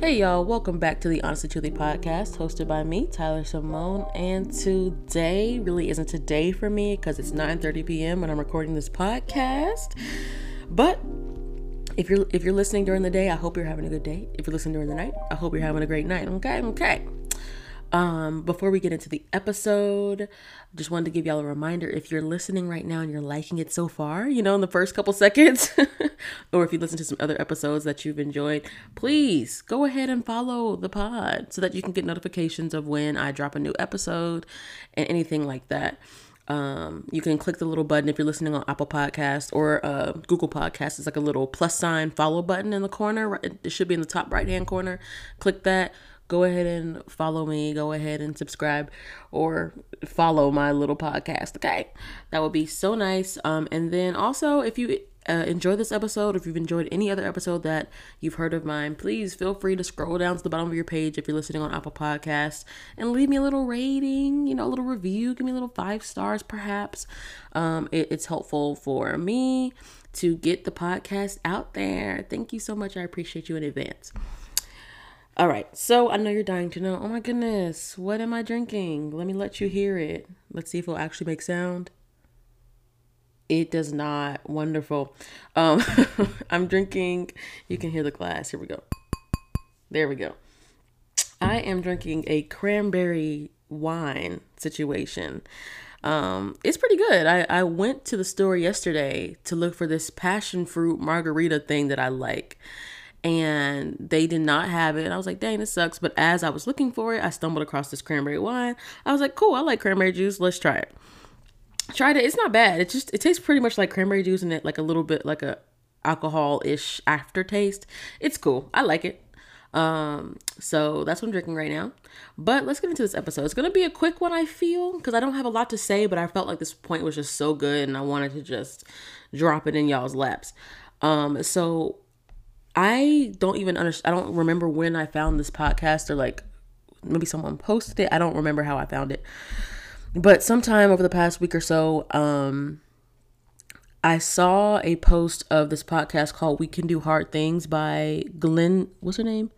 Hey y'all, welcome back to the Honestly Truly podcast hosted by me, Tyler Simone. And today really isn't today for me because it's 9:30 p.m. when I'm recording this podcast. But if you're if you're listening during the day, I hope you're having a good day. If you're listening during the night, I hope you're having a great night. Okay, okay. Um, before we get into the episode, just wanted to give y'all a reminder if you're listening right now and you're liking it so far, you know, in the first couple seconds, or if you listen to some other episodes that you've enjoyed, please go ahead and follow the pod so that you can get notifications of when I drop a new episode and anything like that. Um, you can click the little button if you're listening on Apple Podcast or uh, Google Podcast. It's like a little plus sign follow button in the corner. It should be in the top right hand corner. Click that go ahead and follow me. Go ahead and subscribe or follow my little podcast. Okay, that would be so nice. Um, and then also, if you uh, enjoy this episode, if you've enjoyed any other episode that you've heard of mine, please feel free to scroll down to the bottom of your page if you're listening on Apple Podcasts and leave me a little rating, you know, a little review. Give me a little five stars, perhaps. Um, it, it's helpful for me to get the podcast out there. Thank you so much. I appreciate you in advance. All right, so I know you're dying to know. Oh my goodness, what am I drinking? Let me let you hear it. Let's see if it'll actually make sound. It does not. Wonderful. Um, I'm drinking. You can hear the glass. Here we go. There we go. I am drinking a cranberry wine situation. Um, it's pretty good. I, I went to the store yesterday to look for this passion fruit margarita thing that I like and they did not have it. I was like, dang, this sucks. But as I was looking for it, I stumbled across this cranberry wine. I was like, cool, I like cranberry juice. Let's try it. Tried it. It's not bad. It just it tastes pretty much like cranberry juice and it like a little bit like a alcohol-ish aftertaste. It's cool. I like it. Um, so that's what I'm drinking right now. But let's get into this episode. It's gonna be a quick one, I feel, because I don't have a lot to say, but I felt like this point was just so good and I wanted to just drop it in y'all's laps. Um, so I don't even understand. I don't remember when I found this podcast or like maybe someone posted it. I don't remember how I found it. But sometime over the past week or so, um, I saw a post of this podcast called We Can Do Hard Things by Glenn, what's her name?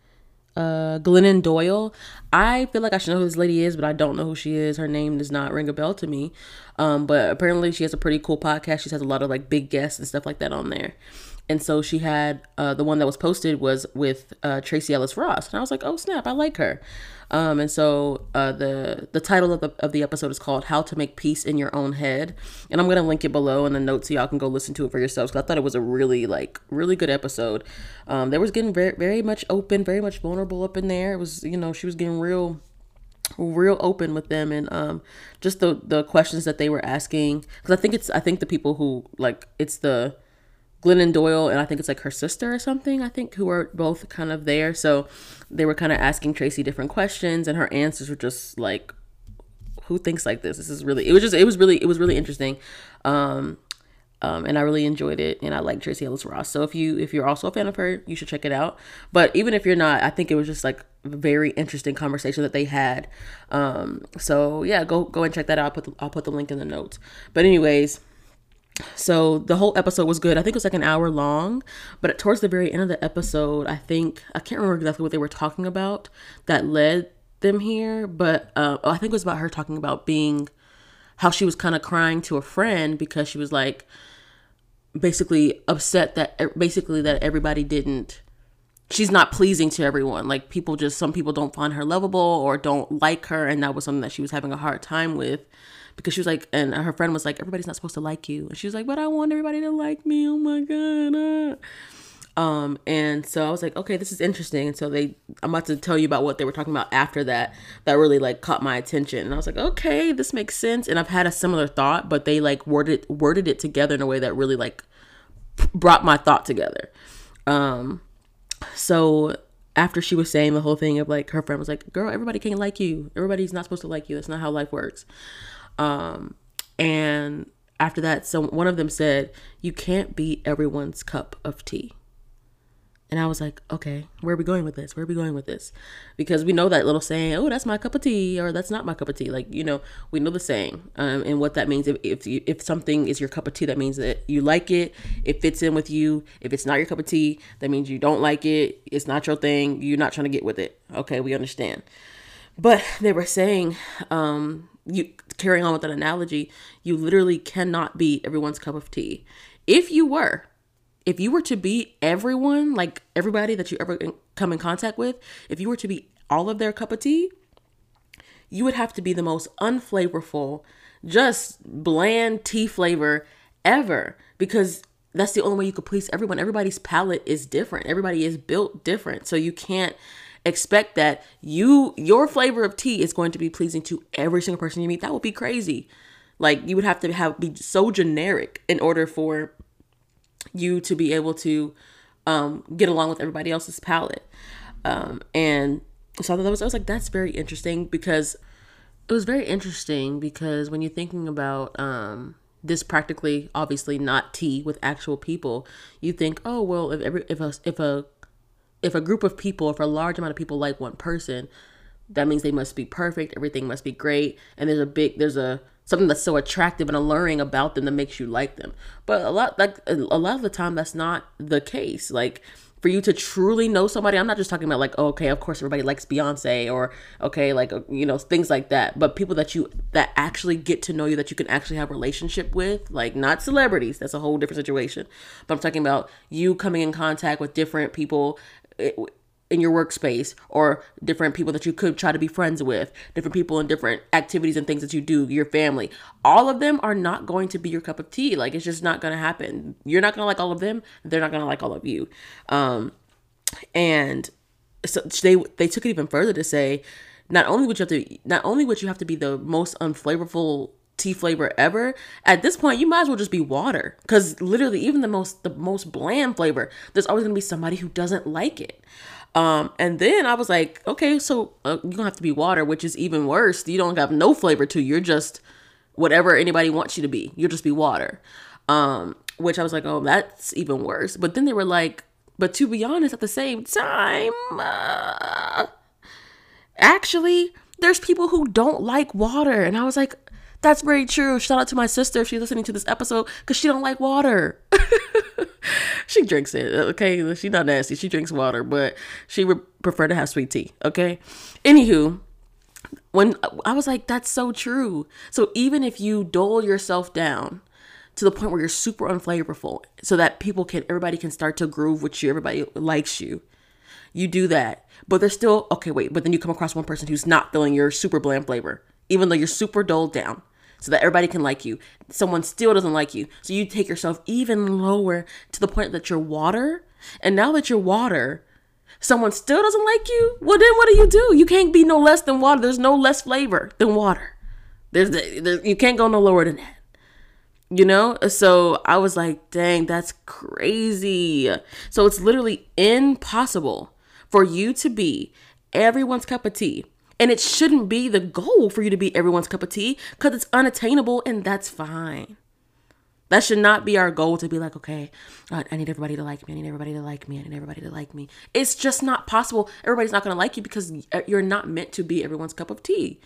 Uh, Glennon Doyle. I feel like I should know who this lady is, but I don't know who she is. Her name does not ring a bell to me. Um, but apparently she has a pretty cool podcast. She has a lot of like big guests and stuff like that on there. And so she had uh, the one that was posted was with uh, Tracee Ellis Ross, and I was like, "Oh snap, I like her." Um, and so uh, the the title of the of the episode is called "How to Make Peace in Your Own Head," and I'm gonna link it below in the notes so y'all can go listen to it for yourselves. Cause I thought it was a really like really good episode. Um, there was getting very very much open, very much vulnerable up in there. It was you know she was getting real real open with them and um just the the questions that they were asking because i think it's i think the people who like it's the Glennon Doyle and I think it's like her sister or something, I think, who are both kind of there. So they were kind of asking Tracee different questions and her answers were just like, who thinks like this? This is really, it was just, it was really, it was really interesting. Um, um, and I really enjoyed it, and I like Tracee Ellis Ross. So if you if you're also a fan of her, you should check it out. But even if you're not, I think it was just like a very interesting conversation that they had. Um, so yeah, go go and check that out. I'll put the, I'll put the link in the notes. But anyways, so the whole episode was good. I think it was like an hour long, but towards the very end of the episode, I think I can't remember exactly what they were talking about that led them here, but uh, I think it was about her talking about being how she was kind of crying to a friend because she was like basically upset that basically that everybody didn't she's not pleasing to everyone. Like people just some people don't find her lovable or don't like her and that was something that she was having a hard time with because she was like, and her friend was like, everybody's not supposed to like you. And she was like, but I want everybody to like me. Oh my God. Uh. Um, and so I was like, okay, this is interesting. And so they, I'm about to tell you about what they were talking about after that, that really like caught my attention. And I was like, okay, this makes sense. And I've had a similar thought, but they like worded, worded it together in a way that really like brought my thought together. Um, so after she was saying the whole thing of like her friend was like, girl, everybody can't like you. Everybody's not supposed to like you. That's not how life works. Um, and after that, so one of them said, You can't be everyone's cup of tea. And I was like, okay, where are we going with this? Where are we going with this? Because we know that little saying, oh, that's my cup of tea, or that's not my cup of tea. Like, you know, we know the saying um, and what that means. If, if, you, if something is your cup of tea, that means that you like it, it fits in with you. If it's not your cup of tea, that means you don't like it, it's not your thing, you're not trying to get with it. Okay, we understand. But they were saying, um, you carrying on with that analogy, you literally cannot be everyone's cup of tea. If you were, if you were to be everyone, like everybody that you ever come in contact with, if you were to be all of their cup of tea, you would have to be the most unflavorful, just bland tea flavor ever because that's the only way you could please everyone. Everybody's palate is different. Everybody is built different. So you can't expect that you your flavor of tea is going to be pleasing to every single person you meet. That would be crazy. Like you would have to have be so generic in order for you to be able to um, get along with everybody else's palate. Um, and so I that was, I was like, that's very interesting because it was very interesting because when you're thinking about um, this practically, obviously not tea with actual people, you think, oh well, if every if a if a if a group of people, if a large amount of people like one person, that means they must be perfect. Everything must be great, and there's a big there's a something that's so attractive and alluring about them that makes you like them. But a lot like a lot of the time that's not the case. Like for you to truly know somebody, I'm not just talking about like, oh, okay, of course everybody likes Beyonce or okay, like uh, you know, things like that. But people that you that actually get to know you that you can actually have relationship with, like not celebrities, that's a whole different situation. But I'm talking about you coming in contact with different people in your workspace or different people that you could try to be friends with, different people in different activities and things that you do, your family. All of them are not going to be your cup of tea. Like it's just not going to happen. You're not going to like all of them. They're not going to like all of you. Um and so they they took it even further to say not only would you have to not only would you have to be the most unflavorful tea flavor ever at this point you might as well just be water because literally even the most the most bland flavor there's always going to be somebody who doesn't like it um, and then I was like, okay, so uh, you don't have to be water, which is even worse. You don't have no flavor to you. You're just whatever anybody wants you to be. You'll just be water. Um, which I was like, oh, that's even worse. But then they were like, but to be honest, at the same time, uh, actually, there's people who don't like water. And I was like, that's very true. Shout out to my sister if she's listening to this episode because she don't like water. she drinks it. Okay, she's not nasty. She drinks water, but she would prefer to have sweet tea. Okay. Anywho, when I was like, that's so true. So even if you dole yourself down to the point where you're super unflavorful, so that people can, everybody can start to groove with you, everybody likes you. You do that, but they're still okay. Wait, but then you come across one person who's not feeling your super bland flavor, even though you're super doled down so that everybody can like you. Someone still doesn't like you. So you take yourself even lower to the point that you're water. And now that you're water, someone still doesn't like you. Well, then what do you do? You can't be no less than water. There's no less flavor than water. There's, you can't go no lower than that. You know? So I was like, dang, that's crazy. So it's literally impossible for you to be everyone's cup of tea and it shouldn't be the goal for you to be everyone's cup of tea because it's unattainable and that's fine. That should not be our goal to be like, okay, uh, I need everybody to like me. I need everybody to like me. I need everybody to like me. It's just not possible. Everybody's not going to like you because uh, you're not meant to be everyone's cup of tea.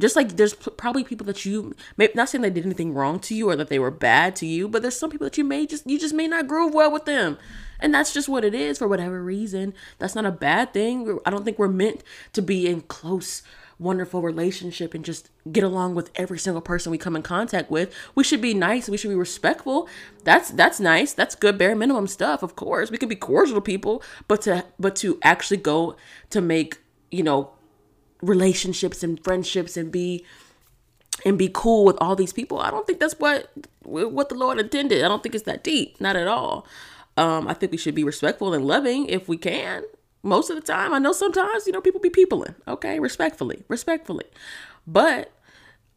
Just like there's p- probably people that you may not saying they did anything wrong to you or that they were bad to you, but there's some people that you may just you just may not groove well with them. And that's just what it is for whatever reason. That's not a bad thing. I don't think we're meant to be in close wonderful relationship and just get along with every single person we come in contact with. We should be nice, we should be respectful. That's that's nice. That's good bare minimum stuff, of course. We can be cordial people, but to but to actually go to make, you know, relationships and friendships and be and be cool with all these people. I don't think that's what what the Lord intended. I don't think it's that deep, not at all. Um, I think we should be respectful and loving if we can. Most of the time, I know sometimes you know people be peopling. Okay, respectfully, respectfully, but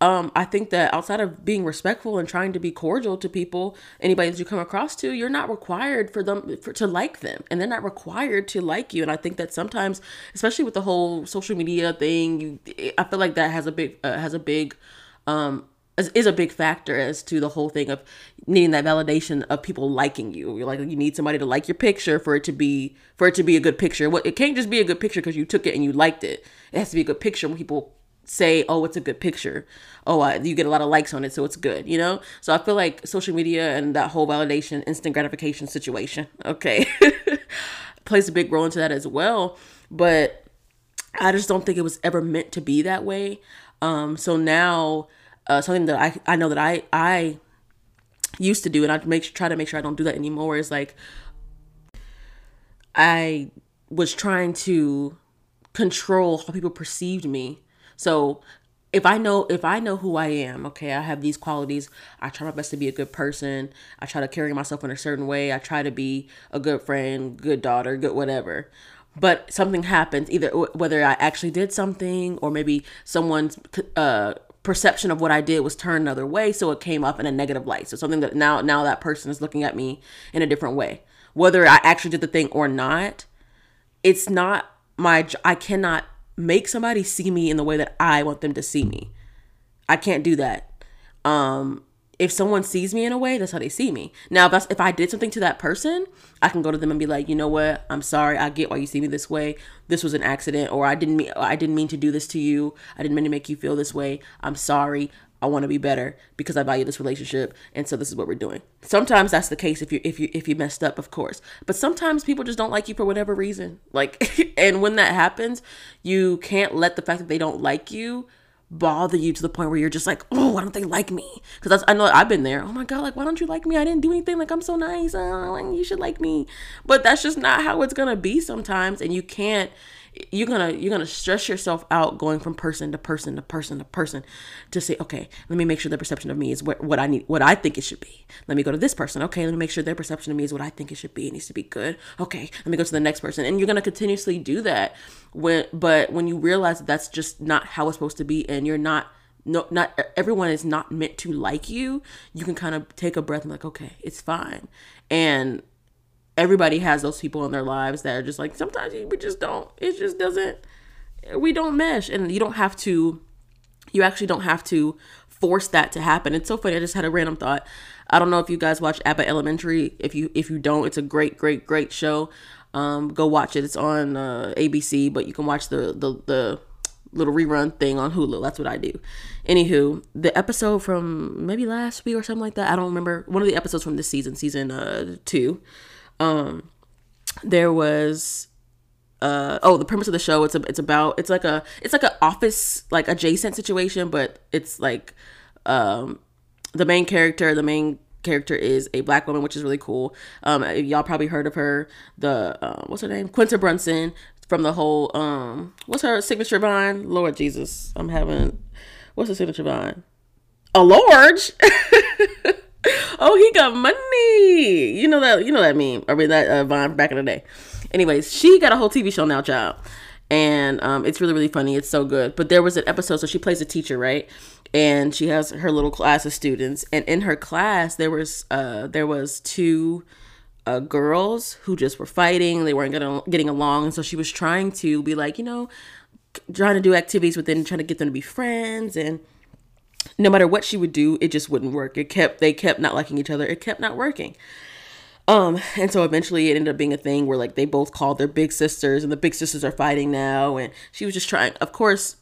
um, I think that outside of being respectful and trying to be cordial to people, anybody that you come across to, you're not required for them for, to like them, and they're not required to like you. And I think that sometimes, especially with the whole social media thing, I feel like that has a big uh, has a big um, is, a big factor as to the whole thing of needing that validation of people liking you. You're like you need somebody to like your picture for it to be for it to be a good picture. What it can't just be a good picture because you took it and you liked it. It has to be a good picture when people say, "Oh, it's a good picture." Oh, uh, you get a lot of likes on it, so it's good. You know. So I feel like social media and that whole validation, instant gratification situation, okay, plays a big role into that as well. But I just don't think it was ever meant to be that way. Um, so now, uh, something that I I know that I I used to do, and I make try to make sure I don't do that anymore. Is like I was trying to control how people perceived me so if I know if I know who I am, okay, I have these qualities. I try my best to be a good person. I try to carry myself in a certain way. I try to be a good friend, good daughter, good whatever. But something happens, either whether I actually did something or maybe someone's uh, perception of what I did was turned another way, so it came up in a negative light. So something that now now that person is looking at me in a different way, whether I actually did the thing or not. It's not my I cannot make somebody see me in the way that I want them to see me. I can't do that. Um, if someone sees me in a way, that's how they see me. Now, if, that's, if I did something to that person, I can go to them and be like, you know what? I'm sorry. I get why you see me this way. This was an accident, or I didn't mean I didn't mean to do this to you. I didn't mean to make you feel this way. I'm sorry. I want to be better because I value this relationship, and so this is what we're doing. Sometimes that's the case if you if you if you messed up, of course. But sometimes people just don't like you for whatever reason. Like, and when that happens, you can't let the fact that they don't like you bother you to the point where you're just like, oh, why don't they like me? Because I know I've been there. Oh my god, like why don't you like me? I didn't do anything. Like I'm so nice. Oh, you should like me. But that's just not how it's gonna be sometimes, and you can't you're gonna you're gonna stress yourself out going from person to person to person to person to say okay let me make sure the perception of me is what, what i need what i think it should be. Let me go to this person. Okay let me make sure their perception of me is what i think it should be. It needs to be good. Okay let me go to the next person. And you're gonna continuously do that when but when you realize that that's just not how it's supposed to be and you're not no not everyone is not meant to like you you can kind of take a breath and like okay it's fine. And everybody has those people in their lives that are just like sometimes we just don't it just doesn't we don't mesh. And you don't have to you actually don't have to force that to happen. It's so funny i just had a random thought. I don't know if you guys watch abbott elementary. If you if you don't it's a great great great show. Um go watch it. It's on uh, abc but you can watch the the the little rerun thing on hulu. That's what i do. Anywho the episode from maybe last week or something like that i don't remember one of the episodes from this season season uh two um, there was uh, oh the premise of the show it's a, it's about it's like a it's like an office like adjacent situation but it's like um the main character the main character is a black woman which is really cool. Um y'all probably heard of her. The uh, what's her name? Quinta brunson from the whole um what's her signature vine? Lord jesus i'm having what's the signature vine? A large oh, he got money. You know that. You know that meme. I mean that uh, Vine back in the day. Anyways, she got a whole TV show now, child, and um, it's really really funny. It's so good. But there was an episode, so she plays a teacher, right? And she has her little class of students, and in her class there was uh there was two uh, girls who just were fighting. They weren't getting getting along, and so she was trying to be like, you know, trying to do activities with them, trying to get them to be friends, and no matter what she would do, it just wouldn't work. It kept they kept not liking each other. It kept not working. Um, and so eventually it ended up being a thing where like they both called their big sisters and the big sisters are fighting now and she was just trying of course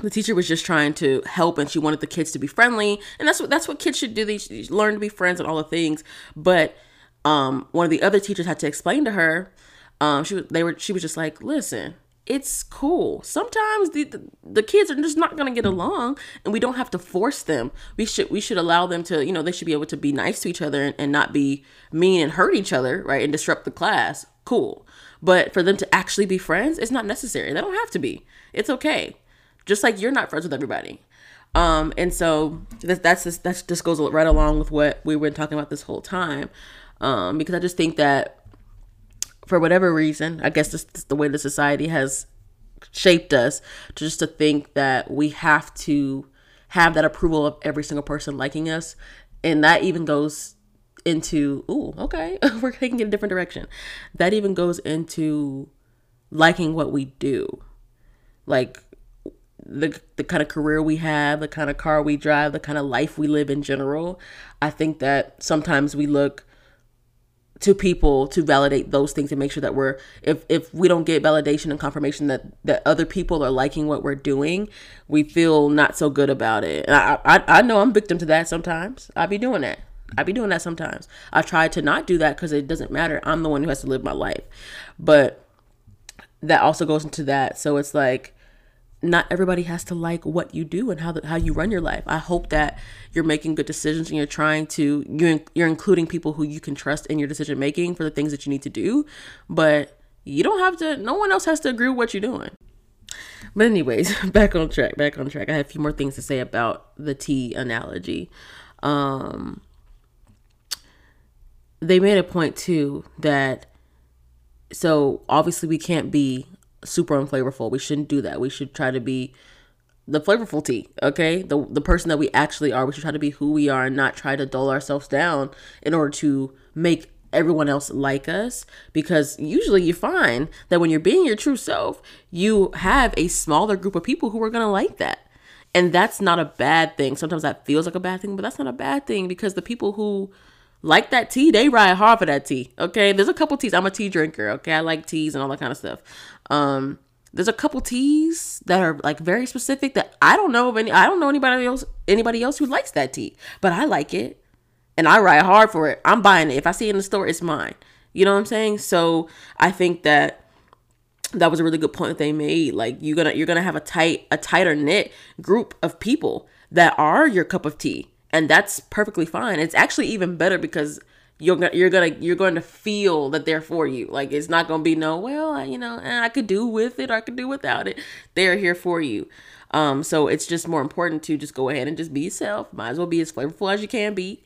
the teacher was just trying to help and she wanted the kids to be friendly and that's what that's what kids should do they should learn to be friends and all the things but um one of the other teachers had to explain to her um she was they were she was just like listen it's cool. Sometimes the, the, the kids are just not going to get along and we don't have to force them. We should we should allow them to, you know, they should be able to be nice to each other and, and not be mean and hurt each other, right? And disrupt the class. Cool. But for them to actually be friends, it's not necessary. They don't have to be. It's okay. Just like you're not friends with everybody. Um, and so that, that's just, that just goes right along with what we were talking about this whole time. Um, because I just think that for whatever reason, I guess this is the way the society has shaped us to just to think that we have to have that approval of every single person liking us. And that even goes into, ooh, okay, we're taking it a different direction. That even goes into liking what we do. Like the the kind of career we have, the kind of car we drive, the kind of life we live in general, I think that sometimes we look to people to validate those things and make sure that we're if if we don't get validation and confirmation that that other people are liking what we're doing we feel not so good about it. And i i, I know i'm victim to that sometimes. I be doing that. I be doing that sometimes. I try to not do that because it doesn't matter. I'm the one who has to live my life. But that also goes into that. So it's like not everybody has to like what you do and how the, how you run your life. I hope that you're making good decisions and you're trying to you're you're including people who you can trust in your decision making for the things that you need to do, but you don't have to no one else has to agree with what you're doing. But anyways, back on track, back on track. I have a few more things to say about the tea analogy. Um they made a point too that so obviously we can't be super unflavorful. We shouldn't do that. We should try to be the flavorful tea, okay? The the person that we actually are. We should try to be who we are and not try to dull ourselves down in order to make everyone else like us because usually you find that when you're being your true self, you have a smaller group of people who are going to like that. And that's not a bad thing. Sometimes that feels like a bad thing, but that's not a bad thing because the people who like that tea, they ride hard for that tea. Okay. There's a couple teas. I'm a tea drinker. Okay. I like teas and all that kind of stuff. Um, there's a couple teas that are like very specific that I don't know of any I don't know anybody else anybody else who likes that tea, but I like it. And I ride hard for it. I'm buying it. If I see it in the store, it's mine. You know what I'm saying? So I think that that was a really good point that they made. Like you're gonna you're gonna have a tight a tighter knit group of people that are your cup of tea. And that's perfectly fine. It's actually even better because you're gonna you're gonna you're going to feel that they're for you. Like it's not gonna be no, well, you know, I could do with it, or I could do without it. They're here for you. Um, so it's just more important to just go ahead and just be yourself. Might as well be as flavorful as you can be.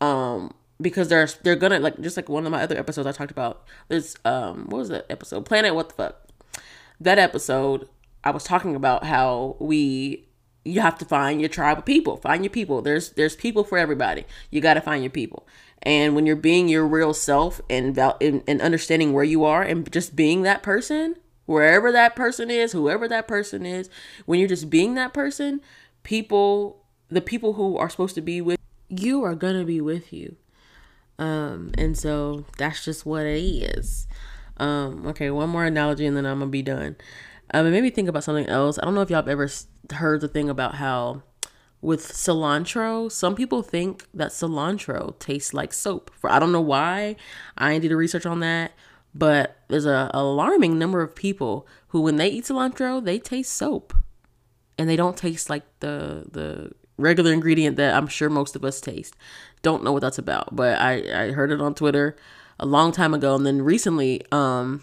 Um, because they're they're gonna like just like one of my other episodes I talked about. this um what was that episode? Planet What the fuck? That episode I was talking about how we you have to find your tribe of people. Find your people. There's there's people for everybody. You got to find your people. And when you're being your real self and, and and understanding where you are and just being that person, wherever that person is, whoever that person is, when you're just being that person, people the people who are supposed to be with you are going to be with you. Um and so that's just what it is. Um okay, one more analogy and then I'm going to be done. Um, it made me think about something else. I don't know if y'all have ever heard the thing about how with cilantro, some people think that cilantro tastes like soap. For I don't know why. I did a research on that, but there's a alarming number of people who, when they eat cilantro, they taste soap, and they don't taste like the the regular ingredient that I'm sure most of us taste. Don't know what that's about, but I I heard it on Twitter a long time ago, and then recently, um,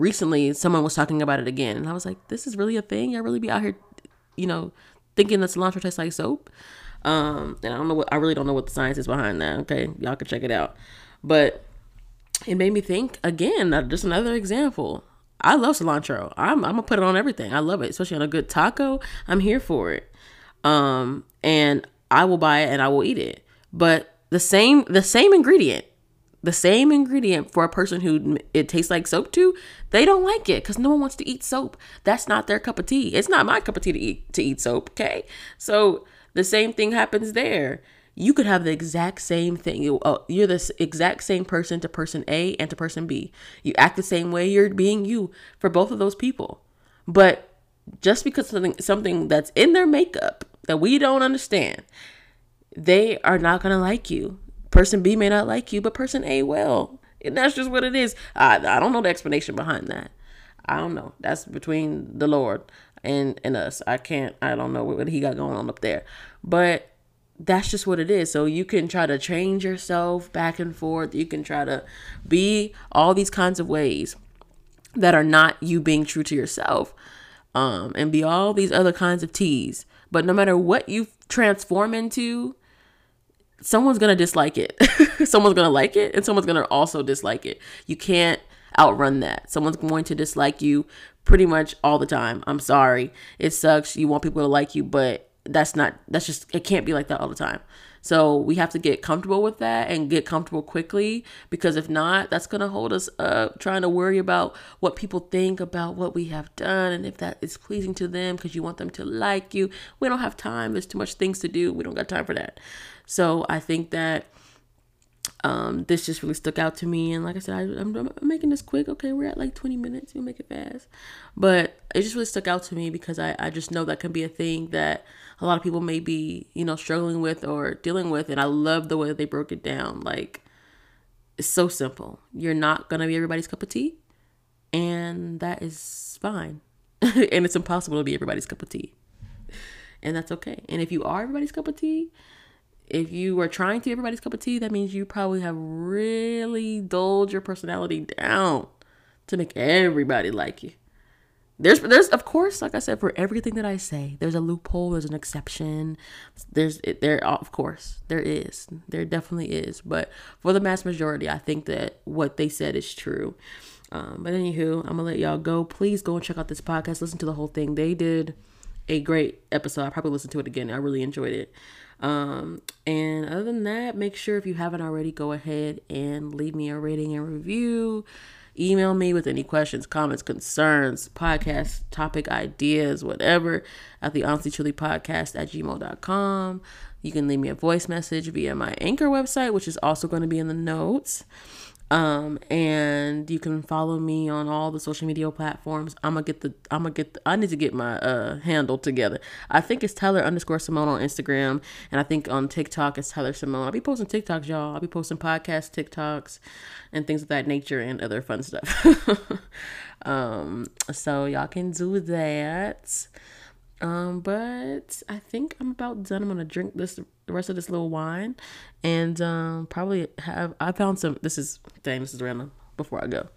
recently someone was talking about it again. And i was like this is really a thing? I really be out here you know thinking that cilantro tastes like soap? Um and i don't know what i really don't know what the science is behind that okay? Y'all can check it out. But it made me think again just another example. I love cilantro. I'm, I'm gonna put it on everything. I love it especially on a good taco. I'm here for it. Um and i will buy it and i will eat it. But the same the same ingredient the same ingredient for a person who it tastes like soap to, they don't like it because no one wants to eat soap. That's not their cup of tea. It's not my cup of tea to eat to eat soap. Okay, so the same thing happens there. You could have the exact same thing. You, uh, you're the exact same person to person A and to person B. You act the same way. You're being you for both of those people. But just because something something that's in their makeup that we don't understand, they are not gonna like you. Person B may not like you, but person A will. And that's just what it is. I, I don't know the explanation behind that. I don't know. That's between the Lord and and us. I can't. I don't know what he got going on up there. But that's just what it is. So you can try to change yourself back and forth. You can try to be all these kinds of ways that are not you being true to yourself. Um, and be all these other kinds of teas. But no matter what you transform into, someone's gonna dislike it. someone's gonna like it, and someone's gonna also dislike it. You can't outrun that. Someone's going to dislike you pretty much all the time. I'm sorry. It sucks. You want people to like you, but that's not that's just it can't be like that all the time. So we have to get comfortable with that and get comfortable quickly because if not, that's going to hold us up trying to worry about what people think about what we have done and if that is pleasing to them because you want them to like you. We don't have time. There's too much things to do. We don't got time for that. So I think that um, this just really stuck out to me. And like I said, I, am I'm making this quick. Okay, we're at like 20 minutes. We'll make it fast. But it just really stuck out to me because I, I just know that can be a thing that a lot of people may be, you know, struggling with or dealing with. And I love the way that they broke it down. Like, it's so simple. You're not going to be everybody's cup of tea. And that is fine. and it's impossible to be everybody's cup of tea. And that's okay. And if you are everybody's cup of tea, if you are trying to be everybody's cup of tea, that means you probably have really dulled your personality down to make everybody like you. There's, there's, of course, like I said, for everything that I say, there's a loophole, there's an exception. There's, there, of course, there is, there definitely is. But for the mass majority, I think that what they said is true. Um, but anywho, I'm gonna let y'all go. Please go and check out this podcast. Listen to the whole thing. They did a great episode. I probably listen to it again. I really enjoyed it. Um, and other than that, make sure if you haven't already, go ahead and leave me a rating and review. Email me with any questions, comments, concerns, podcast topic ideas, whatever, at the Honestly Truly Podcast at gmail.com. You can leave me a voice message via my Anchor website, which is also going to be in the notes. Um, and you can follow me on all the social media platforms. I'm gonna get the I'm gonna get the, I need to get my uh handle together. I think it's Tyler underscore Simone on Instagram, and I think on TikTok it's Tyler Simone. I'll be posting TikToks, y'all. I'll be posting podcast TikToks and things of that nature and other fun stuff. um, so y'all can do that. Um, but I think I'm about done. I'm gonna drink this the rest of this little wine, and um, probably have. I found some. This is dang. This is random. Before I go,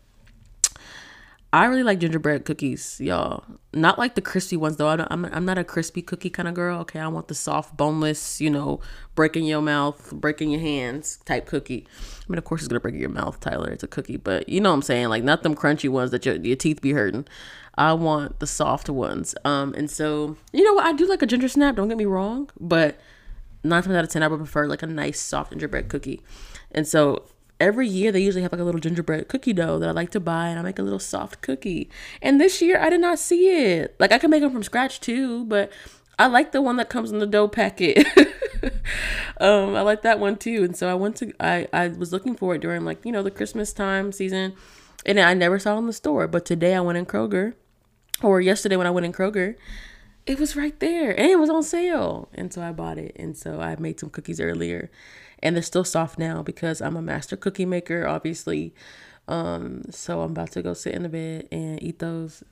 I really like gingerbread cookies, y'all. Not like the crispy ones though. I am I'm not a crispy cookie kind of girl. Okay, I want the soft, boneless, you know, breaking your mouth, breaking your hands type cookie. I mean, of course, it's gonna break your mouth, Tyler. It's a cookie, but you know what I'm saying. Like not them crunchy ones that your your teeth be hurting. I want the soft ones. Um, and so you know what? I do like a ginger snap. Don't get me wrong, but nine times out of ten, I would prefer like a nice soft gingerbread cookie. And so every year they usually have like a little gingerbread cookie dough that I like to buy, and I make a little soft cookie. And this year I did not see it. Like I can make them from scratch too, but I like the one that comes in the dough packet. um, I like that one too. And so I went to I I was looking for it during like you know the Christmas time season, and I never saw it in the store. But today I went in Kroger or yesterday when I went in Kroger, it was right there and it was on sale. And so I bought it. And so I made some cookies earlier and they're still soft now because I'm a master cookie maker, obviously. Um, so I'm about to go sit in the bed and eat those.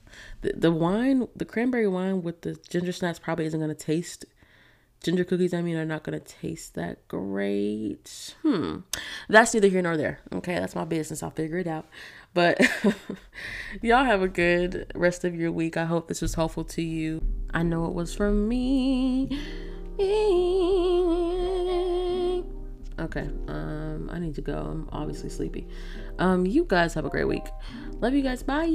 The, the wine, the cranberry wine with the ginger snaps probably isn't going to taste ginger cookies i mean are not going to taste that great hmm that's neither here nor there okay that's my business i'll figure it out but y'all have a good rest of your week. I hope this was helpful to you. I know it was for me. Okay, um, I need to go. I'm obviously sleepy. Um, you guys have a great week. Love you guys. Bye.